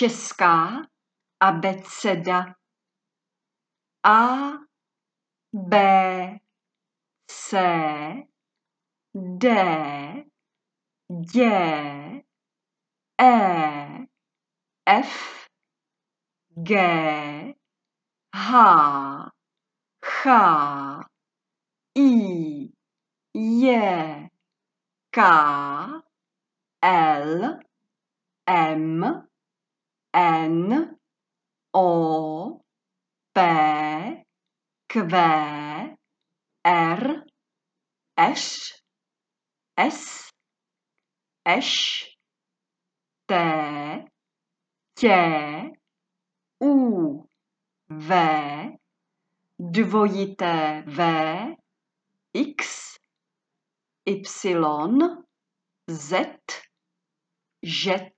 Česká abeceda A, B, C, D, J, E, F, G, H, H, I, J, K, L, M, N, O, P, Q, R, S, S, Š, T, Tě, U, V, dvojité V, X, Y, Z, Ž.